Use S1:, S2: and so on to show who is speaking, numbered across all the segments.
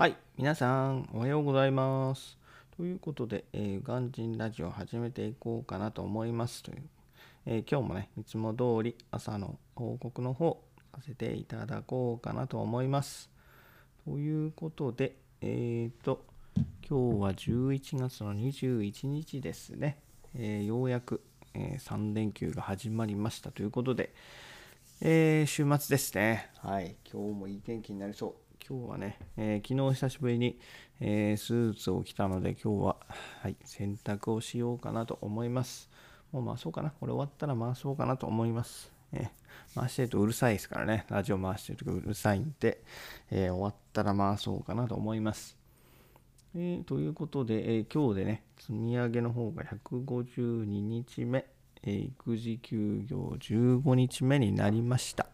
S1: はい、皆さん、おはようございます。ということで、えー、ガンジンラジオを始めていこうかなと思いますという、えー今日もね、いつも通り朝の報告の方させていただこうかなと思います。ということで、えーと、今日は11月の21日ですね。えーようやく、え3連休が始まりましたということで、え週末ですね。はい。今日もいい天気になりそう。今日はね、えー昨日久しぶりに、えースーツを着たので、今日は、はい、洗濯をしようかなと思います。もう回そうかな。これ終わったら回そうかなと思います。えー回してるとうるさいですからね。ラジオ回してるとうるさいんで、えー終わったら回そうかなと思います。えーということで、え今日でね、積み上げの方が152日目、え育児休業15日目になりました。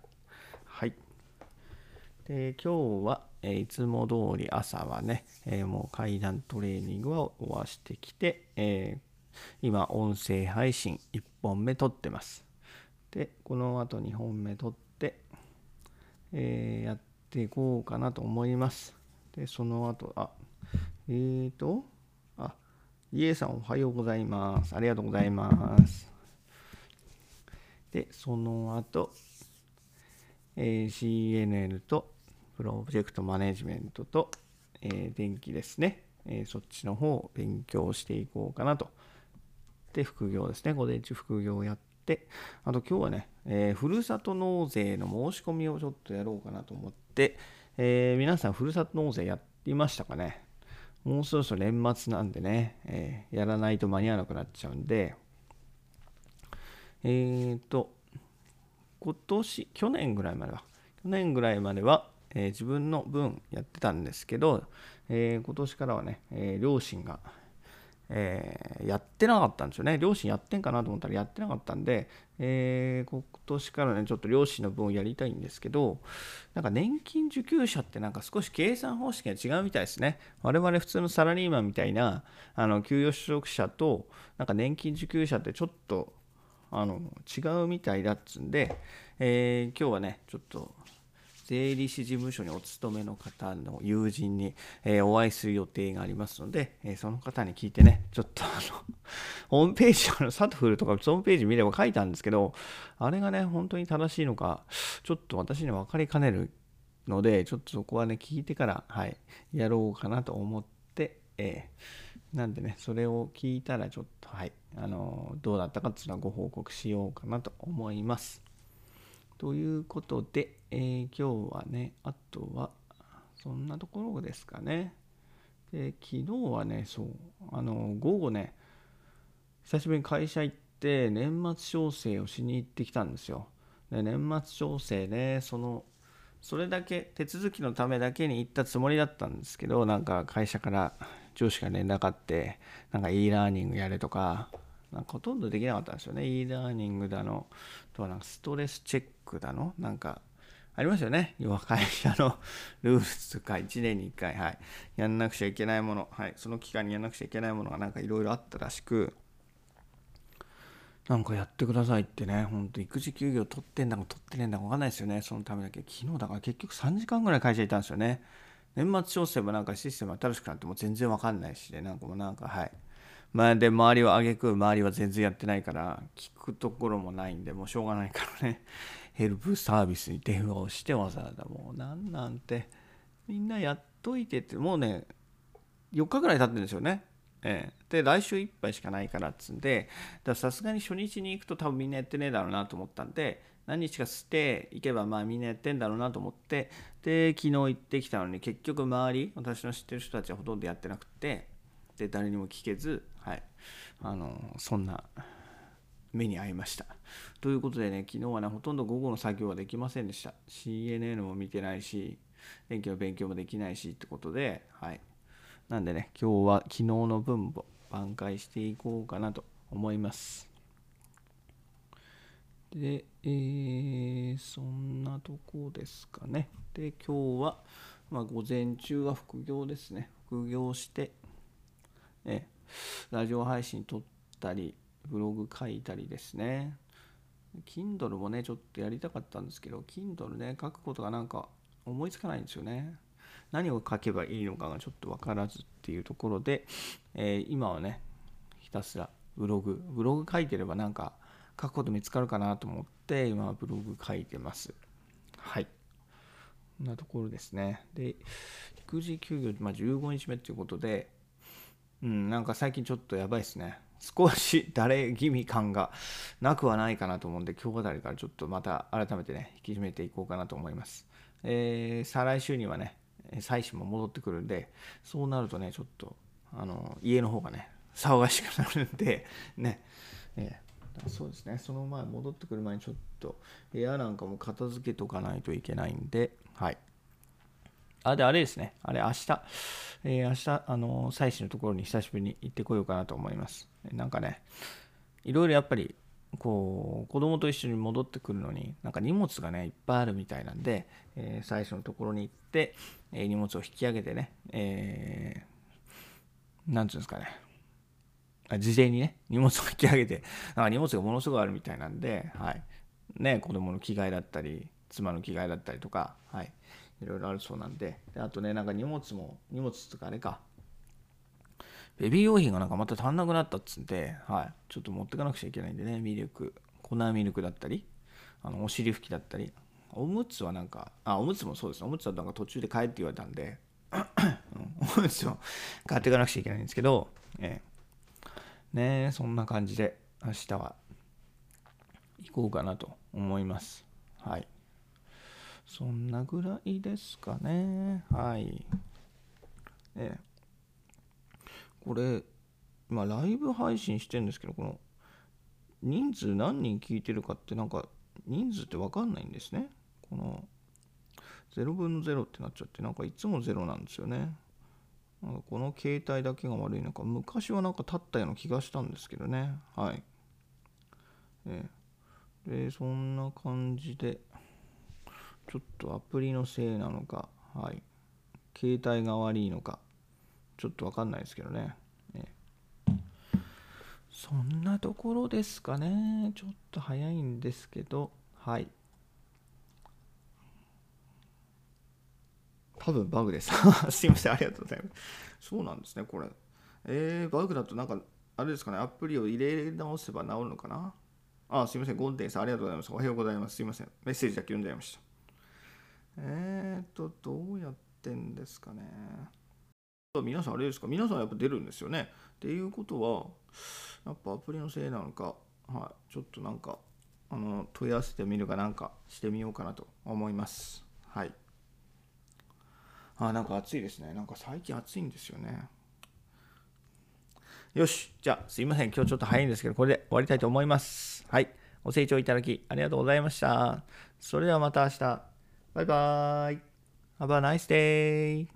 S1: で、今日は、えーいつも通り朝はね、えーもう階段トレーニングは終わしてきて、えー今、音声配信1本目撮ってます。で、この後2本目撮って、えやっていこうかなと思います。で、その後、あ、えーと、あ、イエさんおはようございます。ありがとうございます。で、その後、え CNN とプロジェクトマネジメントと、えー電気ですね、えーそっちの方を勉強していこうかなと。で、副業ですね。午前中副業をやって、あと今日はね、えーふるさと納税の申し込みをちょっとやろうかなと思って、えー皆さんふるさと納税やりましたかね？もうそろそろ年末なんでね、えーやらないと間に合わなくなっちゃうんで、えーと、今年、去年ぐらいまでは、去年ぐらいまでは、え自分の分やってたんですけど、え今年からはね、え両親が、えやってなかったんですよね。両親やってんかなと思ったらやってなかったんで、え今年からね、ちょっと両親の分をやりたいんですけど、なんか年金受給者ってなんか少し計算方式が違うみたいですね。我々普通のサラリーマンみたいな、あの、給与所得者と、なんか年金受給者ってちょっと、あの違うみたいだっつんで、えー今日はねちょっと税理士事務所にお勤めの方の友人に、えーお会いする予定がありますので、えーその方に聞いてねちょっとあの ホームページあのサトフルとかホームページ見れば書いたんですけどあれがね本当に正しいのかちょっと私に分かりかねるのでちょっとそこはね聞いてからはいやろうかなと思って、えーなんでね、それを聞いたらちょっと、はい、あのどうだったかっていうのはご報告しようかなと思います。ということで、えー今日はね、あとは、そんなところですかね。で、昨日はね、そう、あの、午後ね、久しぶりに会社行って、年末調整をしに行ってきたんですよ。で、年末調整ね、その、それだけ手続きのためだけに行ったつもりだったんですけどなんか会社から上司から連絡あってなんか e ラーニングやれとかなんかほとんどできなかったんですよね。e ラーニングだのとはなんかストレスチェックだのなんかありますよね。要は会社の ルールとか1年に1回はい。やんなくちゃいけないものはい。その期間にやんなくちゃいけないものがなんかいろいろあったらしくなんかやってくださいってね、ほんと育児休業取ってんだか取ってねえんだか分かんないですよね、そのためだけ。昨日だから結局3時間ぐらい会社いたんですよね。年末調整もなんかシステム新しくなっても全然分かんないしね、なんかもうなんかはい。まあで、周りは挙句周りは全然やってないから、聞くところもないんで、もうしょうがないからね、ヘルプサービスに電話をしてわざわざもうなんなんて、みんなやっといてって、もうね、4日ぐらい経ってるんですよね。ええ、で来週いっぱいしかないからっつんでさすがに初日に行くと多分みんなやってねえだろうなと思ったんで何日かして行けばまあみんなやってんだろうなと思ってで昨日行ってきたのに結局周り私の知ってる人たちはほとんどやってなくてで誰にも聞けずはいあのそんな目に遭いました。ということでね、昨日はね、ほとんど午後の作業はできませんでした。CNN も見てないし、電気の勉強もできないしってことで、はい。なんでね、今日は昨日の分を挽回していこうかなと思います。で、えーそんなとこですかね。で、今日は、まあ、午前中は副業ですね。副業して、えラジオ配信撮ったり、ブログ書いたりですね。Kindle もね、ちょっとやりたかったんですけど、Kindle ね、書くことがなんか思いつかないんですよね。何を書けばいいのかがちょっと分からずっていうところで、えー、今はねひたすらブログブログ書いてればなんか書くこと見つかるかなと思って今はブログ書いてますはいこんなところですねで育児休業、まあ、15日目っていうことでうんなんか最近ちょっとやばいですね。少しだれ気味感がなくはないかなと思うんで今日あたりからちょっとまた改めてね引き締めていこうかなと思います。えー、再来週にはね妻子も戻ってくるんでそうなるとねちょっとあの家の方がね騒がしくなるんで ね、えー、そうですね。その前戻ってくる前にちょっと部屋なんかも片付けとかないといけないんではい。あであれですね。あれ明日。えー、明日あの妻子のところに久しぶりに行ってこようかなと思います。なんかねいろいろやっぱりこう子供と一緒に戻ってくるのになんか荷物がねいっぱいあるみたいなんで、えー、最初のところに行って、えー、荷物を引き上げてね、えー、なんていうんですかね。事前にね荷物を引き上げてなんか荷物がものすごいあるみたいなんで、はい。ね、子供の着替えだったり妻の着替えだったりとか、はい、いろいろあるそうなんで。であとねなんか荷物も荷物とかあれか。ベビー用品がなんかまた足んなくなったっつって、はい、ちょっと持ってかなくちゃいけないんでね、ミルク、粉ミルクだったり、あのお尻拭きだったり、おむつはなんか、あ、おむつもそうです。おむつはなんか途中で帰って言われたんで、おむつを買っていかなくちゃいけないんですけど、えー、ねそんな感じで明日は行こうかなと思います。はい。そんなぐらいですかね。はい。えーこれ、まあ、ライブ配信してるんですけど、この人数何人聞いてるかってなんか人数って分かんないんですね。この0分の0ってなっちゃって、なんかいつも0なんですよね。なんかこの携帯だけが悪いのか、昔はなんか立ったような気がしたんですけどね。はい。ええで、そんな感じで、ちょっとアプリのせいなのか、はい。携帯が悪いのか、ちょっとわかんないですけどね。そんなところですかね。ちょっと早いんですけど、はい。多分バグです。すいません、ありがとうございます。そうなんですね、これ。えー、バグだとなんか、あれですかね、アプリを入れ直せば治るのかなあ、すいません、ゴールデンさん、ありがとうございます。おはようございます。すいません。メッセージだけ読んじゃいました。えーと、どうやってんですかね。皆さんあれですか？皆さんやっぱ出るんですよね。っていうことは、やっぱアプリのせいなのか、はい、ちょっとなんか、あの問い合わせてみるかなんかしてみようかなと思います。はい。あ、なんか暑いですね。なんか最近暑いんですよね。よし。じゃあ、すいません。今日ちょっと早いんですけど、これで終わりたいと思います。はい。ご清聴いただきありがとうございました。それではまた明日。バイバーイ。Have a nice day.